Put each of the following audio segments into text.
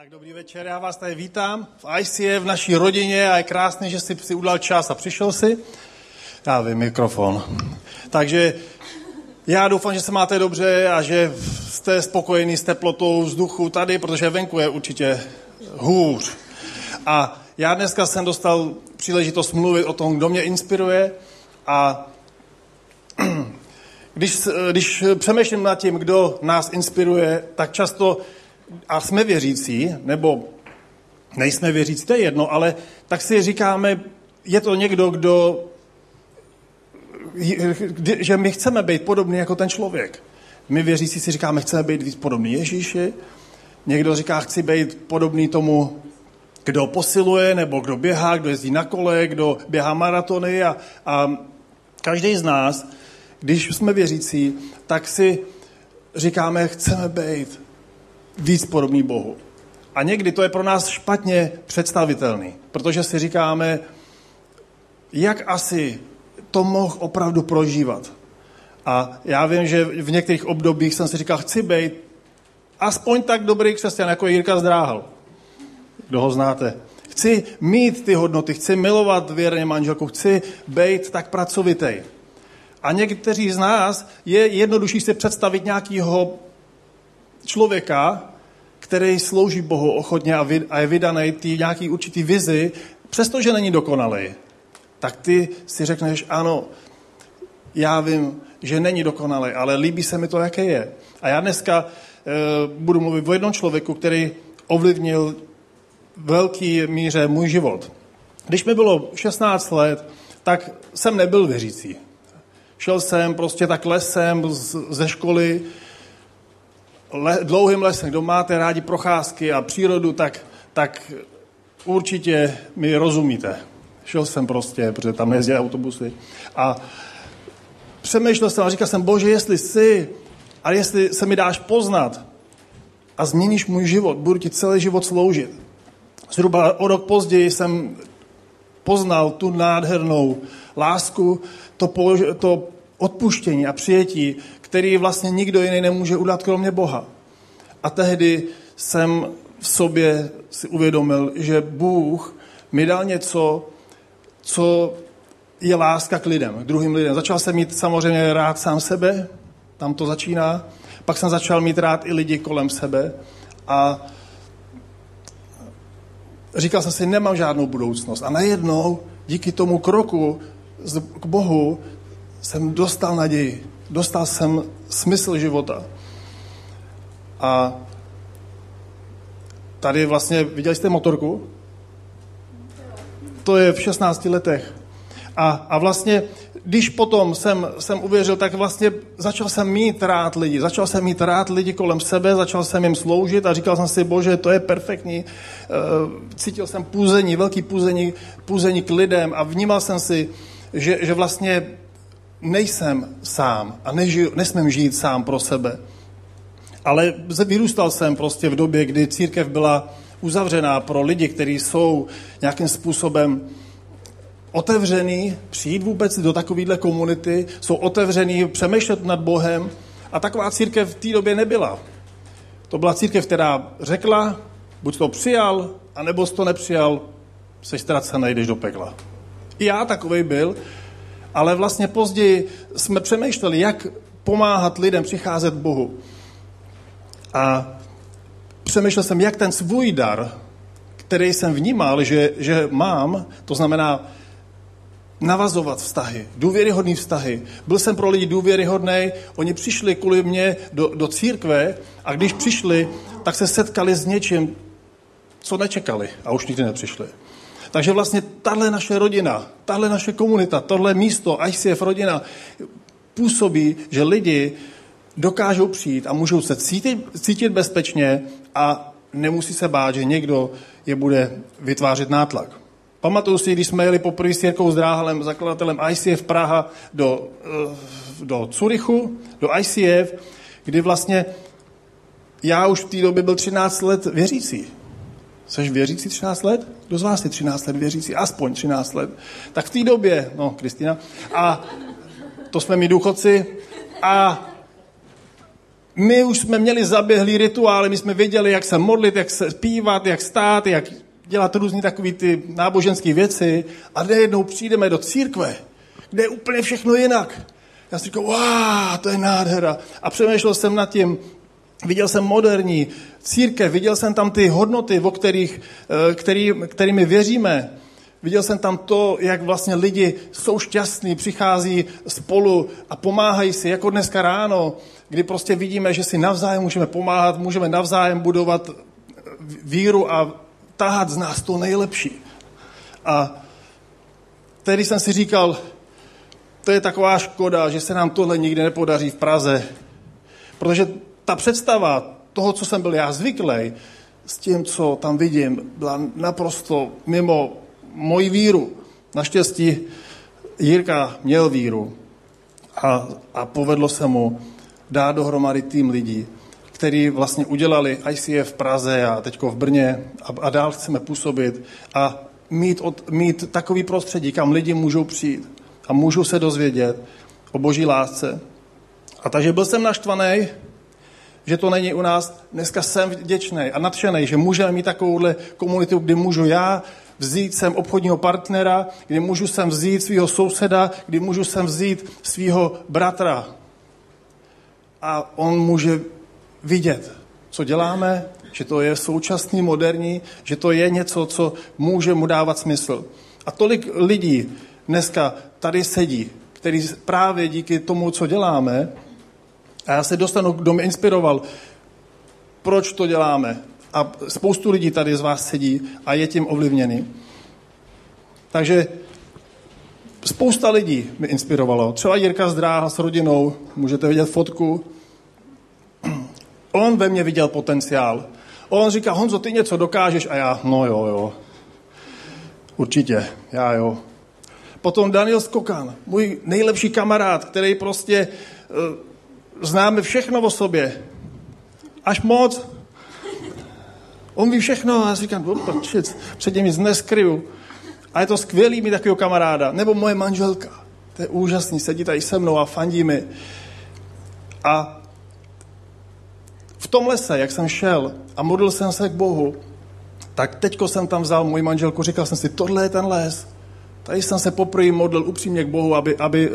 Tak dobrý večer, já vás tady vítám v ICF, v naší rodině a je krásné, že jsi si udal čas a přišel si. Já vím, mikrofon. Takže já doufám, že se máte dobře a že jste spokojení s teplotou vzduchu tady, protože venku je určitě hůř. A já dneska jsem dostal příležitost mluvit o tom, kdo mě inspiruje a když, když přemýšlím nad tím, kdo nás inspiruje, tak často a jsme věřící, nebo nejsme věřící, to je jedno, ale tak si říkáme, je to někdo, kdo, že my chceme být podobný jako ten člověk. My věřící si říkáme, chceme být víc podobný Ježíši, někdo říká, chci být podobný tomu, kdo posiluje, nebo kdo běhá, kdo jezdí na kole, kdo běhá maratony a, a každý z nás, když jsme věřící, tak si říkáme, chceme být víc podobný Bohu. A někdy to je pro nás špatně představitelný, protože si říkáme, jak asi to mohl opravdu prožívat. A já vím, že v některých obdobích jsem si říkal, chci být aspoň tak dobrý křesťan, jako Jirka Zdráhal. Kdo ho znáte? Chci mít ty hodnoty, chci milovat věrně manželku, chci být tak pracovitý. A někteří z nás je jednodušší si představit nějakého člověka, který slouží Bohu ochotně a je vydaný ty nějaký určitý vizi, přestože není dokonalý, tak ty si řekneš, ano, já vím, že není dokonalý, ale líbí se mi to, jaké je. A já dneska e, budu mluvit o jednom člověku, který ovlivnil velký míře můj život. Když mi bylo 16 let, tak jsem nebyl věřící. Šel jsem prostě tak lesem ze školy, le, dlouhým lesem, kdo máte rádi procházky a přírodu, tak, tak určitě mi rozumíte. Šel jsem prostě, protože tam jezdí autobusy. A přemýšlel jsem a říkal jsem, bože, jestli jsi a jestli se mi dáš poznat a změníš můj život, budu ti celý život sloužit. Zhruba o rok později jsem poznal tu nádhernou lásku, to, to odpuštění a přijetí, který vlastně nikdo jiný nemůže udělat kromě Boha. A tehdy jsem v sobě si uvědomil, že Bůh mi dal něco, co je láska k lidem, k druhým lidem. Začal jsem mít samozřejmě rád sám sebe, tam to začíná. Pak jsem začal mít rád i lidi kolem sebe a říkal jsem si, nemám žádnou budoucnost. A najednou, díky tomu kroku k Bohu, jsem dostal naději dostal jsem smysl života. A tady vlastně, viděli jste motorku? To je v 16 letech. A, a vlastně, když potom jsem, jsem uvěřil, tak vlastně začal jsem mít rád lidi. Začal jsem mít rád lidi kolem sebe, začal jsem jim sloužit a říkal jsem si, bože, to je perfektní. Eh, cítil jsem půzení, velký půzení, půzení k lidem a vnímal jsem si, že, že vlastně nejsem sám a nežiju, nesmím žít sám pro sebe. Ale vyrůstal jsem prostě v době, kdy církev byla uzavřená pro lidi, kteří jsou nějakým způsobem otevřený přijít vůbec do takovéhle komunity, jsou otevřený přemýšlet nad Bohem a taková církev v té době nebyla. To byla církev, která řekla, buď to přijal, anebo jsi to nepřijal, se ztracený, nejdeš do pekla. I já takový byl ale vlastně později jsme přemýšleli, jak pomáhat lidem přicházet k Bohu. A přemýšlel jsem, jak ten svůj dar, který jsem vnímal, že, že mám, to znamená navazovat vztahy, důvěryhodný vztahy. Byl jsem pro lidi důvěryhodný, oni přišli kvůli mě do, do církve a když přišli, tak se setkali s něčím, co nečekali a už nikdy nepřišli. Takže vlastně tahle naše rodina, tahle naše komunita, tohle místo, ICF rodina, působí, že lidi dokážou přijít a můžou se cítit, cítit bezpečně a nemusí se bát, že někdo je bude vytvářet nátlak. Pamatuju si, když jsme jeli poprvé s Jirkou Zdráhalem, zakladatelem ICF Praha do, eh, do Curychu, do ICF, kdy vlastně já už v té době byl 13 let věřící. Jsi věřící 13 let? Kdo z vás je 13 let věřící? Aspoň 13 let. Tak v té době, no, Kristina, a to jsme my důchodci, a my už jsme měli zaběhlý rituály, my jsme věděli, jak se modlit, jak se zpívat, jak stát, jak dělat různé takové ty náboženské věci a najednou přijdeme do církve, kde je úplně všechno jinak. Já si říkal, wow, to je nádhera. A přemýšlel jsem nad tím, viděl jsem moderní církev, viděl jsem tam ty hodnoty, o kterých, eh, který, kterými věříme. Viděl jsem tam to, jak vlastně lidi jsou šťastní, přichází spolu a pomáhají si, jako dneska ráno, kdy prostě vidíme, že si navzájem můžeme pomáhat, můžeme navzájem budovat víru a tahat z nás to nejlepší. A tehdy jsem si říkal, to je taková škoda, že se nám tohle nikdy nepodaří v Praze. Protože ta představa toho, co jsem byl já zvyklý, s tím, co tam vidím, byla naprosto mimo moji víru. Naštěstí Jirka měl víru a, a povedlo se mu dát dohromady tým lidí, který vlastně udělali ICF v Praze a teď v Brně a, a dál chceme působit a mít, od, mít takový prostředí, kam lidi můžou přijít a můžou se dozvědět o boží lásce. A takže byl jsem naštvaný, že to není u nás. Dneska jsem vděčný a nadšený, že můžeme mít takovouhle komunitu, kdy můžu já vzít sem obchodního partnera, kdy můžu sem vzít svého souseda, kdy můžu sem vzít svého bratra. A on může vidět, co děláme, že to je současný, moderní, že to je něco, co může mu dávat smysl. A tolik lidí dneska tady sedí, který právě díky tomu, co děláme, a já se dostanu, kdo mě inspiroval, proč to děláme. A spoustu lidí tady z vás sedí a je tím ovlivněný. Takže spousta lidí mi inspirovalo. Třeba Jirka Zdráha s rodinou, můžete vidět fotku. On ve mně viděl potenciál. On říká, Honzo, ty něco dokážeš a já, no jo, jo. Určitě, já jo. Potom Daniel Skokan, můj nejlepší kamarád, který prostě uh, známe všechno o sobě. Až moc. On ví všechno a já si říkám, před ním nic neskryju. A je to skvělý mít takového kamaráda. Nebo moje manželka. To je úžasný, sedí tady se mnou a fandí mi. A v tom lese, jak jsem šel a modlil jsem se k Bohu, tak teďko jsem tam vzal moji manželku, říkal jsem si, tohle je ten les. Tady jsem se poprvé modlil upřímně k Bohu, aby, aby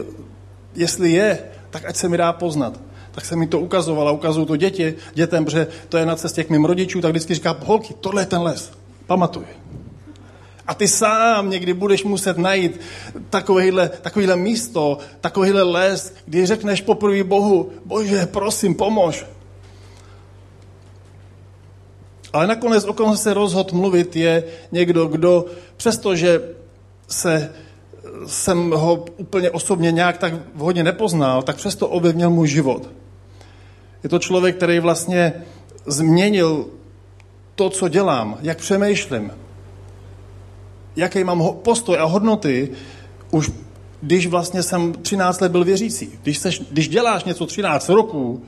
jestli je, tak ať se mi dá poznat. Tak jsem mi to ukazoval a ukazuju to děti, dětem, protože to je na cestě k mým rodičům, tak vždycky říká, holky, tohle je ten les. Pamatuj. A ty sám někdy budeš muset najít takovýhle, takovýhle místo, takovýhle les, kdy řekneš poprvé Bohu, bože, prosím, pomož. Ale nakonec, o kom se rozhod mluvit, je někdo, kdo přestože se jsem ho úplně osobně nějak tak vhodně nepoznal, tak přesto ovlivnil můj život. Je to člověk, který vlastně změnil to, co dělám, jak přemýšlím, jaký mám postoj a hodnoty, už když vlastně jsem 13 let byl věřící. Když, seš, když děláš něco 13 roků,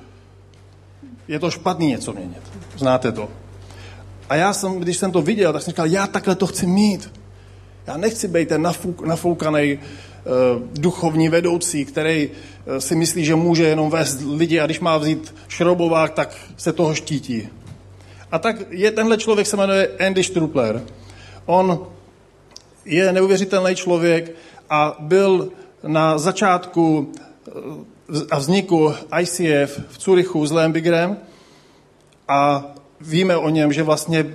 je to špatný něco měnit. Znáte to. A já jsem, když jsem to viděl, tak jsem říkal, já takhle to chci mít. Já nechci být ten nafouk, nafoukaný uh, duchovní vedoucí, který uh, si myslí, že může jenom vést lidi a když má vzít šrobovák, tak se toho štítí. A tak je tenhle člověk se jmenuje Andy Strupler. On je neuvěřitelný člověk a byl na začátku eh, a vzniku ICF v Curychu s Lembigrem a víme o něm, že vlastně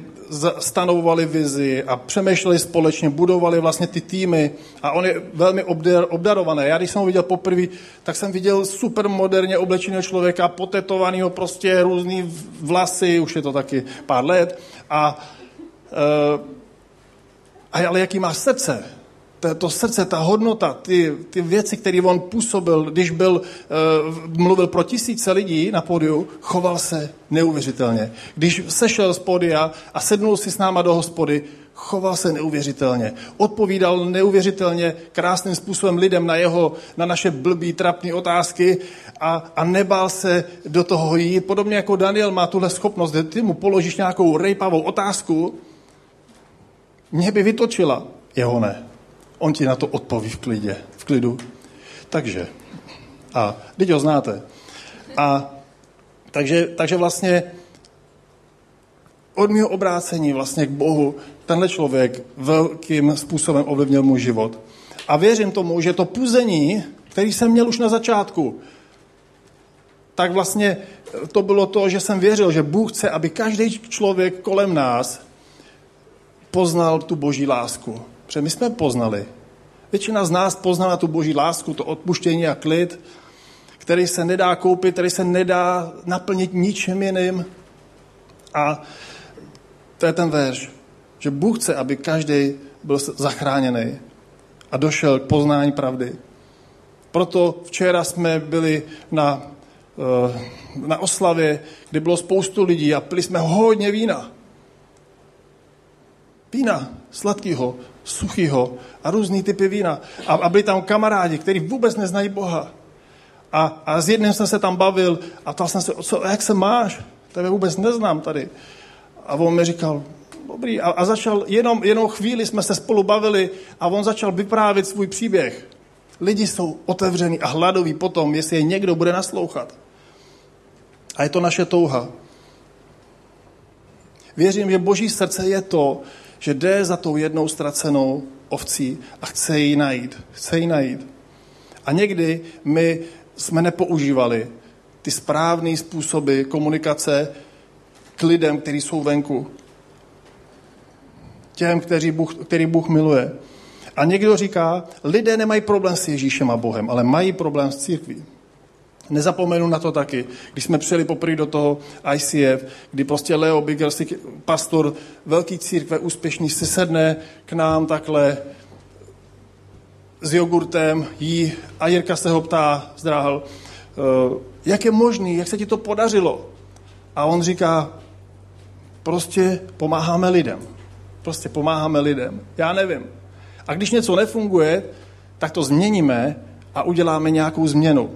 stanovovali vizi a přemýšleli společně, budovali vlastně ty týmy. A on je velmi obdarovaný. Já když jsem ho viděl poprvé, tak jsem viděl super moderně oblečeného člověka, potetovaného prostě různý vlasy, už je to taky pár let. A uh, a ale jaký má srdce, to, to srdce, ta hodnota, ty, ty věci, které on působil, když byl, uh, mluvil pro tisíce lidí na pódiu, choval se neuvěřitelně. Když sešel z pódia a sednul si s náma do hospody, choval se neuvěřitelně. Odpovídal neuvěřitelně krásným způsobem lidem na jeho, na naše blbý, trapné otázky a, a nebál se do toho jít. Podobně jako Daniel má tuhle schopnost, že ty mu položíš nějakou rejpavou otázku, mě by vytočila, jeho ne. On ti na to odpoví v klidě, v klidu. Takže, a teď ho znáte. A Takže, takže vlastně od mého obrácení vlastně k Bohu tenhle člověk velkým způsobem ovlivnil můj život. A věřím tomu, že to puzení, který jsem měl už na začátku, tak vlastně to bylo to, že jsem věřil, že Bůh chce, aby každý člověk kolem nás poznal tu boží lásku. Protože my jsme poznali. Většina z nás poznala tu boží lásku, to odpuštění a klid, který se nedá koupit, který se nedá naplnit ničem jiným. A to je ten verš, že Bůh chce, aby každý byl zachráněný a došel k poznání pravdy. Proto včera jsme byli na, eh, na oslavě, kde bylo spoustu lidí a pili jsme hodně vína. Vína, sladkého, suchého a různý typy vína. A, a byli tam kamarádi, kteří vůbec neznají Boha. A, a s jedním jsem se tam bavil a ptal jsem se, co, jak se máš? Tebe vůbec neznám tady. A on mi říkal, dobrý. A, a začal, jenom, jenom chvíli jsme se spolu bavili a on začal vyprávět svůj příběh. Lidi jsou otevření a hladoví potom, jestli je někdo bude naslouchat. A je to naše touha. Věřím, že boží srdce je to, že jde za tou jednou ztracenou ovcí a chce ji najít. Chce ji najít. A někdy my jsme nepoužívali ty správné způsoby komunikace k lidem, kteří jsou venku. Těm, kteří Bůh, který Bůh miluje. A někdo říká, lidé nemají problém s Ježíšem a Bohem, ale mají problém s církví. Nezapomenu na to taky, když jsme přijeli poprvé do toho ICF, kdy prostě Leo Biggersi, pastor velký církve, úspěšný, si sedne k nám takhle s jogurtem, jí a Jirka se ho ptá, zdráhal, eh, jak je možný, jak se ti to podařilo? A on říká, prostě pomáháme lidem. Prostě pomáháme lidem. Já nevím. A když něco nefunguje, tak to změníme a uděláme nějakou změnu.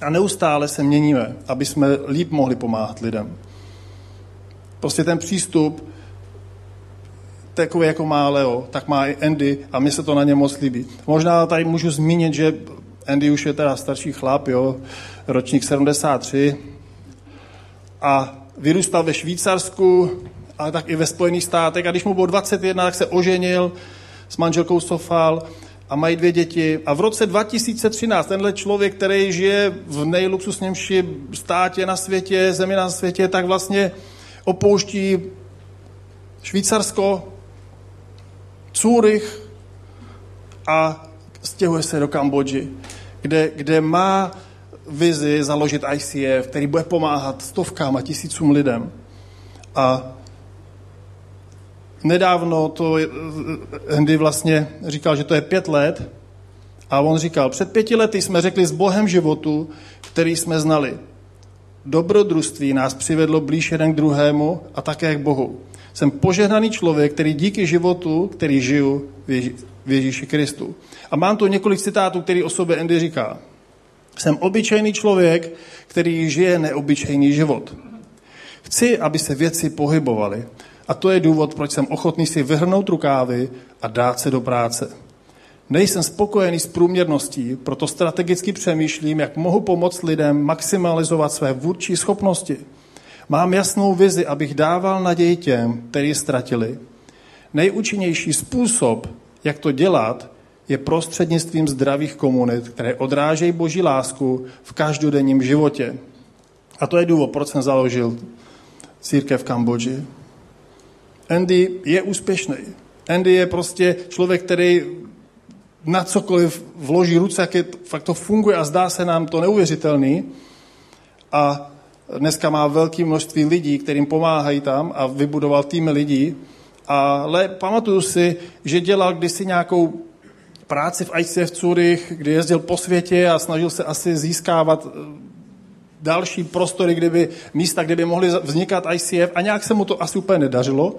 A neustále se měníme, aby jsme líp mohli pomáhat lidem. Prostě ten přístup, takový jako má Leo, tak má i Andy a mi se to na ně moc líbí. Možná tady můžu zmínit, že Andy už je teda starší chlap, jo, ročník 73 a vyrůstal ve Švýcarsku, ale tak i ve Spojených státech a když mu bylo 21, tak se oženil s manželkou Sofal a mají dvě děti. A v roce 2013 tenhle člověk, který žije v nejluxusnějším státě na světě, zemi na světě, tak vlastně opouští Švýcarsko, Zurich a stěhuje se do Kambodži, kde, kde má vizi založit ICF, který bude pomáhat stovkám a tisícům lidem. A nedávno to Andy vlastně říkal, že to je pět let a on říkal, před pěti lety jsme řekli s Bohem životu, který jsme znali. Dobrodružství nás přivedlo blíž jeden k druhému a také k Bohu. Jsem požehnaný člověk, který díky životu, který žiju v Ježíši Kristu. A mám tu několik citátů, který o sobě Andy říká. Jsem obyčejný člověk, který žije neobyčejný život. Chci, aby se věci pohybovaly. A to je důvod, proč jsem ochotný si vyhrnout rukávy a dát se do práce. Nejsem spokojený s průměrností, proto strategicky přemýšlím, jak mohu pomoct lidem maximalizovat své vůdčí schopnosti. Mám jasnou vizi, abych dával naději těm, kteří ztratili. Nejúčinnější způsob, jak to dělat, je prostřednictvím zdravých komunit, které odrážejí boží lásku v každodenním životě. A to je důvod, proč jsem založil církev v Kambodži. Andy je úspěšný. Andy je prostě člověk, který na cokoliv vloží ruce, jak je, fakt to funguje a zdá se nám to neuvěřitelný. A dneska má velké množství lidí, kterým pomáhají tam a vybudoval týmy lidí. Ale pamatuju si, že dělal kdysi nějakou práci v ICF Zurich, kdy jezdil po světě a snažil se asi získávat eh, další prostory, kde by, místa, kde by mohly vznikat ICF a nějak se mu to asi úplně nedařilo.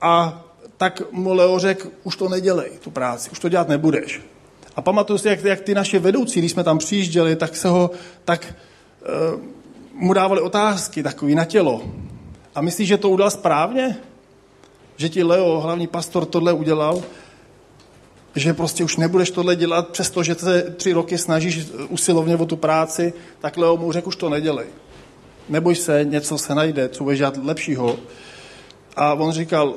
A tak mu Leo řekl, už to nedělej, tu práci, už to dělat nebudeš. A pamatuju si, jak, jak ty naše vedoucí, když jsme tam přijížděli, tak se ho, tak uh, mu dávali otázky takový na tělo. A myslíš, že to udělal správně? Že ti Leo, hlavní pastor, tohle udělal? Že prostě už nebudeš tohle dělat, přestože se tři roky snažíš usilovně o tu práci, tak Leo mu řekl, už to nedělej. neboj se, něco se najde, co budeš dělat lepšího. A on říkal,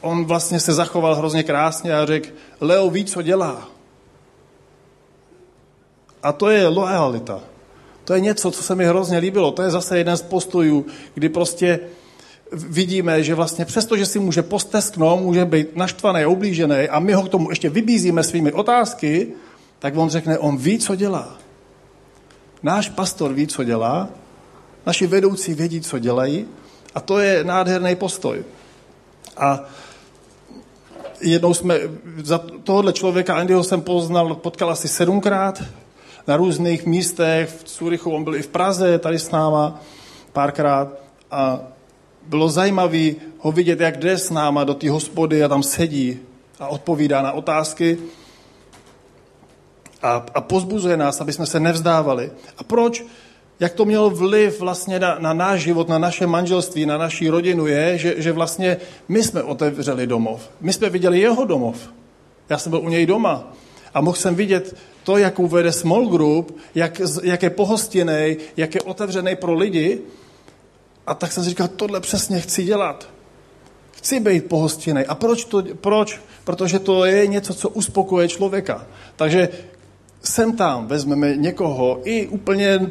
on vlastně se zachoval hrozně krásně a řekl, Leo ví, co dělá. A to je lojalita. To je něco, co se mi hrozně líbilo. To je zase jeden z postojů, kdy prostě vidíme, že vlastně přesto, že si může postesknout, může být naštvaný, oblížený a my ho k tomu ještě vybízíme svými otázky, tak on řekne, on ví, co dělá. Náš pastor ví, co dělá, naši vedoucí vědí, co dělají a to je nádherný postoj. A jednou jsme, za tohohle člověka, Andyho jsem poznal, potkal asi sedmkrát na různých místech, v Curychu, on byl i v Praze, tady s náma párkrát a bylo zajímavé ho vidět, jak jde s náma do té hospody a tam sedí a odpovídá na otázky a, a pozbuzuje nás, aby jsme se nevzdávali. A proč? Jak to mělo vliv vlastně na, na náš život, na naše manželství, na naší rodinu je, že, že vlastně my jsme otevřeli domov. My jsme viděli jeho domov. Já jsem byl u něj doma a mohl jsem vidět to, jak uvede small group, jak, jak je pohostěný, jak je otevřený pro lidi. A tak jsem si říkal, tohle přesně chci dělat. Chci být pohostěný. A proč? To, proč? Protože to je něco, co uspokuje člověka. Takže sem tam vezmeme někoho, i úplně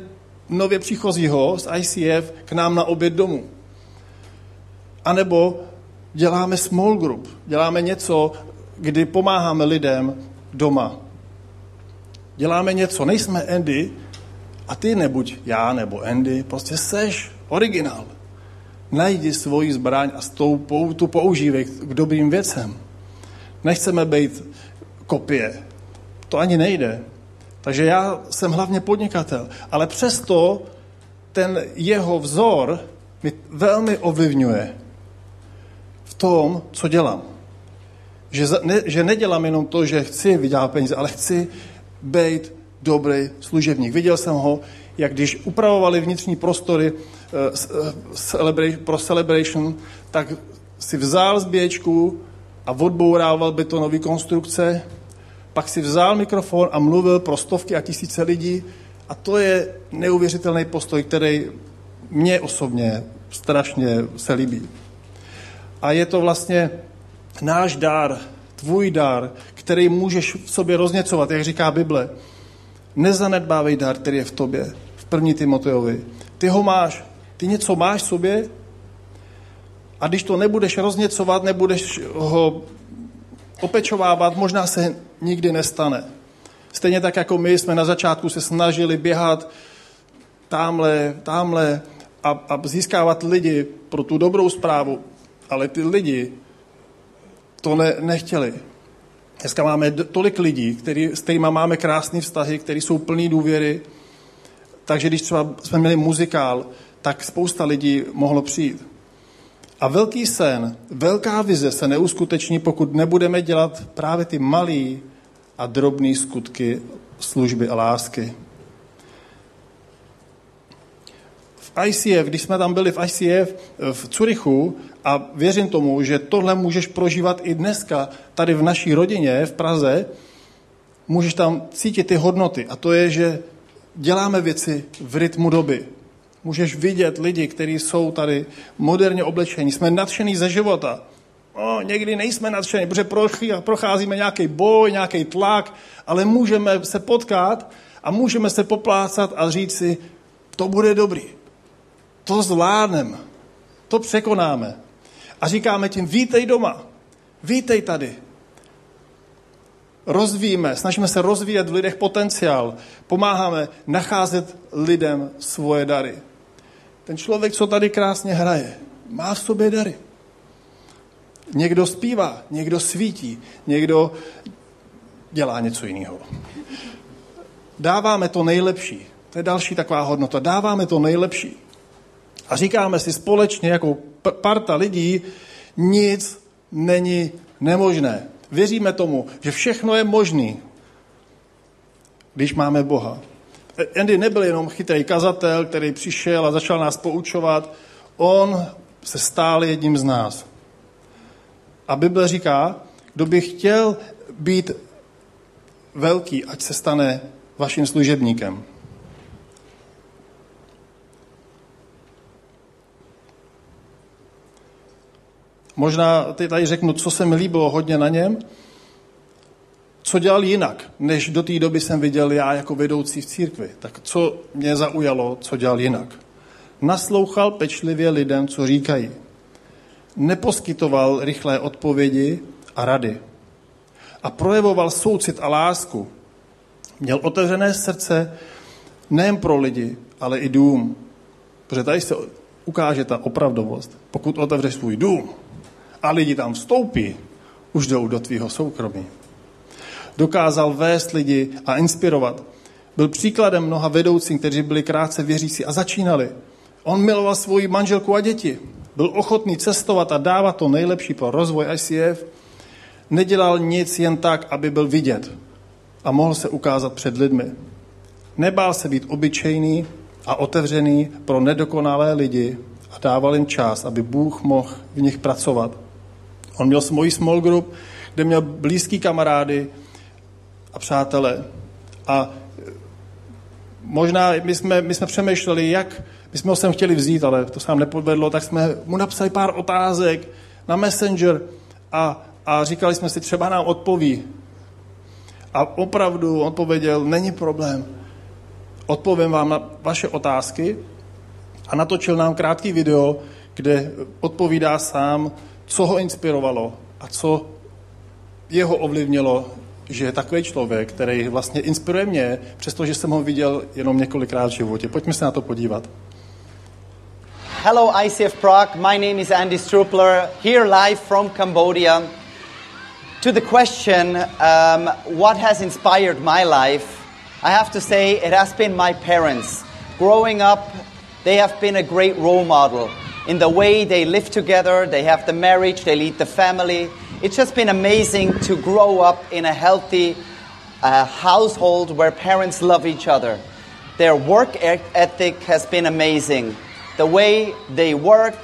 nově příchozího z ICF, k nám na oběd domů. A nebo děláme small group, děláme něco, kdy pomáháme lidem doma. Děláme něco, nejsme Andy a ty nebuď já nebo Andy, prostě seš originál. Najdi svoji zbraň a s tou, tu používej k dobrým věcem. Nechceme být kopie. To ani nejde. Takže já jsem hlavně podnikatel, ale přesto ten jeho vzor mi velmi ovlivňuje v tom, co dělám. Že, ne, že nedělám jenom to, že chci vydělat peníze, ale chci být dobrý služebník. Viděl jsem ho, jak když upravovali vnitřní prostory uh, pro celebration, tak si vzal zběčku a odbourával betonové konstrukce pak si vzal mikrofon a mluvil pro stovky a tisíce lidí a to je neuvěřitelný postoj, který mně osobně strašně se líbí. A je to vlastně náš dar, tvůj dar, který můžeš v sobě rozněcovat, jak říká Bible. Nezanedbávej dar, který je v tobě, v první Timoteovi. Ty ho máš, ty něco máš v sobě a když to nebudeš rozněcovat, nebudeš ho opečovávat, možná se nikdy nestane. Stejně tak, jako my jsme na začátku se snažili běhat tamhle, tamhle a, a získávat lidi pro tu dobrou zprávu, ale ty lidi to ne, nechtěli. Dneska máme tolik lidí, který, s kterými máme krásné vztahy, které jsou plný důvěry, takže když třeba jsme měli muzikál, tak spousta lidí mohlo přijít. A velký sen, velká vize se neuskuteční, pokud nebudeme dělat právě ty malé a drobné skutky služby a lásky. ICF, když jsme tam byli v ICF v Curychu a věřím tomu, že tohle můžeš prožívat i dneska tady v naší rodině v Praze, můžeš tam cítit ty hodnoty a to je, že děláme věci v rytmu doby. Můžeš vidět lidi, kteří jsou tady moderně oblečení. Jsme nadšení ze života. O, někdy nejsme nadšení, protože procházíme nějaký boj, nějaký tlak, ale můžeme se potkat a můžeme se poplácat a říct si, to bude dobrý. To zvládneme. To překonáme. A říkáme tím, vítej doma. Vítej tady. Rozvíjíme, snažíme se rozvíjet v lidech potenciál. Pomáháme nacházet lidem svoje dary. Ten člověk, co tady krásně hraje, má v sobě dary. Někdo zpívá, někdo svítí, někdo dělá něco jiného. Dáváme to nejlepší. To je další taková hodnota. Dáváme to nejlepší. A říkáme si společně jako parta lidí, nic není nemožné. Věříme tomu, že všechno je možné, když máme Boha. Andy nebyl jenom chytrý kazatel, který přišel a začal nás poučovat. On se stál jedním z nás. A Bible říká, kdo by chtěl být velký, ať se stane vaším služebníkem. Možná tady řeknu, co se mi líbilo hodně na něm, co dělal jinak, než do té doby jsem viděl já jako vedoucí v církvi. Tak co mě zaujalo, co dělal jinak? Naslouchal pečlivě lidem, co říkají. Neposkytoval rychlé odpovědi a rady. A projevoval soucit a lásku. Měl otevřené srdce nejen pro lidi, ale i dům. Protože tady se ukáže ta opravdovost. Pokud otevřeš svůj dům a lidi tam vstoupí, už jdou do tvýho soukromí. Dokázal vést lidi a inspirovat. Byl příkladem mnoha vedoucím, kteří byli krátce věřící a začínali. On miloval svoji manželku a děti. Byl ochotný cestovat a dávat to nejlepší pro rozvoj ICF. Nedělal nic jen tak, aby byl vidět a mohl se ukázat před lidmi. Nebál se být obyčejný a otevřený pro nedokonalé lidi a dával jim čas, aby Bůh mohl v nich pracovat. On měl svůj small group, kde měl blízký kamarády a přátelé. A možná my jsme, my jsme přemýšleli, jak my jsme ho sem chtěli vzít, ale to se nám nepovedlo, tak jsme mu napsali pár otázek na Messenger a, a říkali jsme si, třeba nám odpoví. A opravdu on pověděl, není problém. Odpovím vám na vaše otázky a natočil nám krátký video, kde odpovídá sám, co ho inspirovalo a co jeho ovlivnilo, že je takový člověk, který vlastně inspiruje mě, přestože jsem ho viděl jenom několikrát v životě. Pojďme se na to podívat. Hello, ICF Prague. My name is Andy Strupler, here live from Cambodia. To the question, um, what has inspired my life? I have to say it has been my parents. Growing up, they have been a great role model in the way they live together, they have the marriage, they lead the family. It's just been amazing to grow up in a healthy uh, household where parents love each other. Their work ethic has been amazing. The way they work,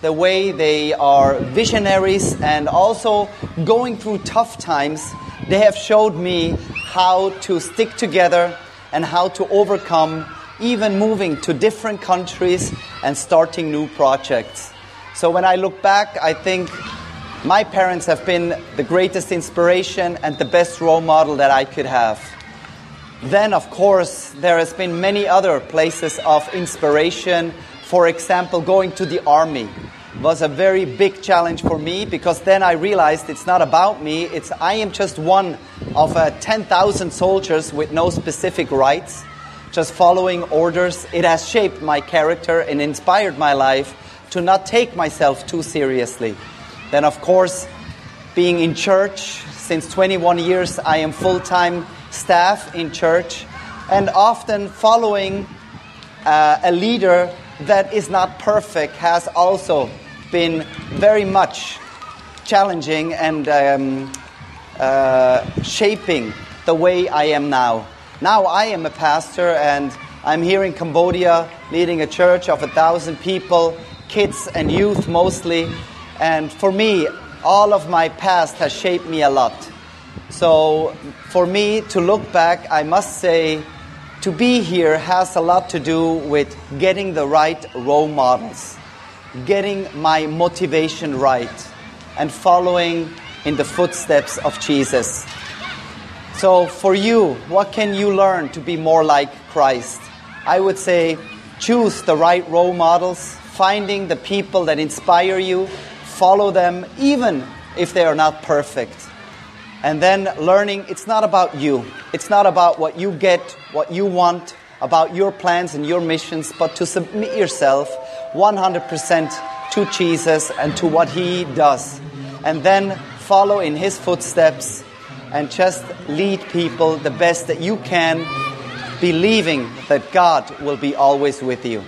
the way they are visionaries, and also going through tough times, they have showed me how to stick together and how to overcome even moving to different countries and starting new projects. So when I look back, I think my parents have been the greatest inspiration and the best role model that I could have. Then, of course, there has been many other places of inspiration. For example, going to the army was a very big challenge for me because then I realized it's not about me. It's I am just one of uh, 10,000 soldiers with no specific rights, just following orders. It has shaped my character and inspired my life to not take myself too seriously. Then, of course, being in church since 21 years, I am full time staff in church and often following uh, a leader that is not perfect has also been very much challenging and um, uh, shaping the way I am now. Now I am a pastor and I'm here in Cambodia leading a church of a thousand people, kids and youth mostly. And for me, all of my past has shaped me a lot. So for me to look back, I must say to be here has a lot to do with getting the right role models getting my motivation right and following in the footsteps of Jesus. So, for you, what can you learn to be more like Christ? I would say choose the right role models, finding the people that inspire you, follow them, even if they are not perfect. And then learning it's not about you, it's not about what you get, what you want, about your plans and your missions, but to submit yourself 100% to Jesus and to what He does. And then follow in His footsteps and just lead people the best that you can, believing that God will be always with you.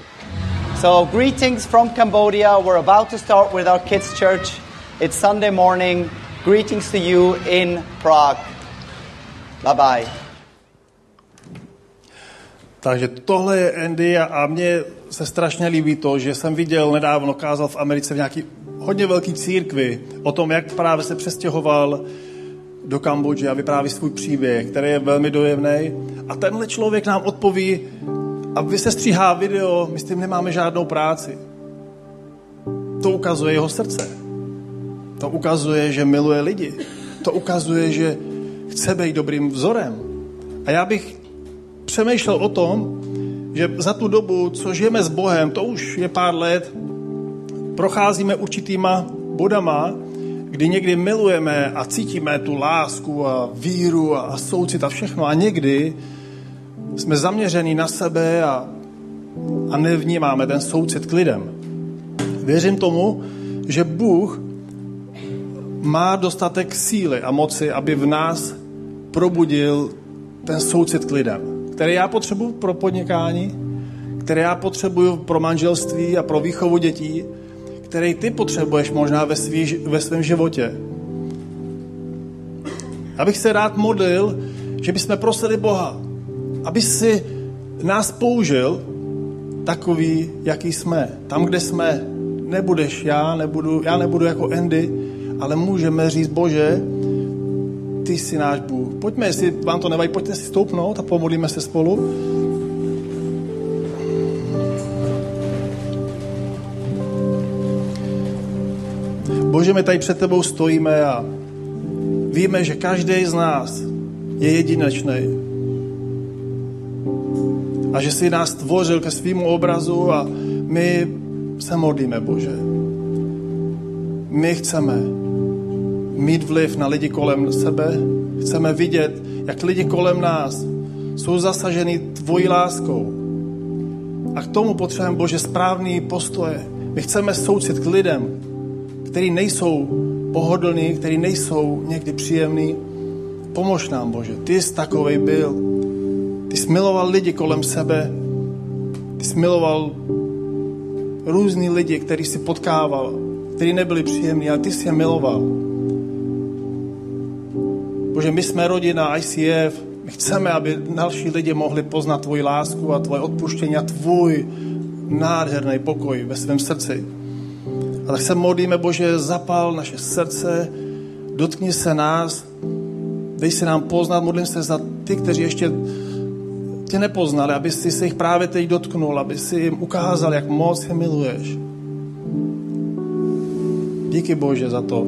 So, greetings from Cambodia. We're about to start with our kids' church. It's Sunday morning. Greetings to you in Prague. Bye bye. Takže tohle je Andy a mně se strašně líbí to, že jsem viděl nedávno, kázal v Americe v nějaký hodně velký církvi o tom, jak právě se přestěhoval do Kambodže a vypráví svůj příběh, který je velmi dojemný. A tenhle člověk nám odpoví a vy se stříhá video, my s tím nemáme žádnou práci. To ukazuje jeho srdce. To ukazuje, že miluje lidi. To ukazuje, že chce být dobrým vzorem. A já bych přemýšlel o tom, že za tu dobu, co žijeme s Bohem, to už je pár let, procházíme určitýma bodama, kdy někdy milujeme a cítíme tu lásku a víru a soucit a všechno a někdy jsme zaměření na sebe a, a nevnímáme ten soucit k lidem. Věřím tomu, že Bůh má dostatek síly a moci, aby v nás probudil ten soucit k lidem, který já potřebuji pro podnikání, který já potřebuju pro manželství a pro výchovu dětí, který ty potřebuješ možná ve, svý, ve svém životě. Abych se rád modlil, že bychom prosili Boha, aby si nás použil takový, jaký jsme. Tam, kde jsme, nebudeš já, nebudu, já nebudu jako Andy, ale můžeme říct, Bože, ty jsi náš Bůh. Pojďme, jestli vám to nevadí, pojďte si stoupnout a pomodlíme se spolu. Bože, my tady před tebou stojíme a víme, že každý z nás je jedinečný. A že jsi nás tvořil ke svýmu obrazu a my se modlíme, Bože. My chceme mít vliv na lidi kolem sebe, chceme vidět, jak lidi kolem nás jsou zasaženi tvojí láskou. A k tomu potřebujeme, Bože, správný postoje. My chceme soucit k lidem, který nejsou pohodlný, který nejsou někdy příjemný. Pomož nám, Bože. Ty jsi takovej byl. Ty jsi miloval lidi kolem sebe. Ty jsi miloval různý lidi, který si potkával, který nebyli příjemní, ale ty jsi je miloval. Bože, my jsme rodina ICF, my chceme, aby další lidi mohli poznat tvoji lásku a tvoje odpuštění a tvůj nádherný pokoj ve svém srdci. A tak se modlíme, Bože, zapal naše srdce, dotkni se nás, dej se nám poznat, modlím se za ty, kteří ještě tě nepoznali, aby si se jich právě teď dotknul, aby si jim ukázal, jak moc je miluješ. Díky Bože za to,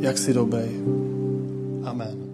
jak jsi dobej. Amen.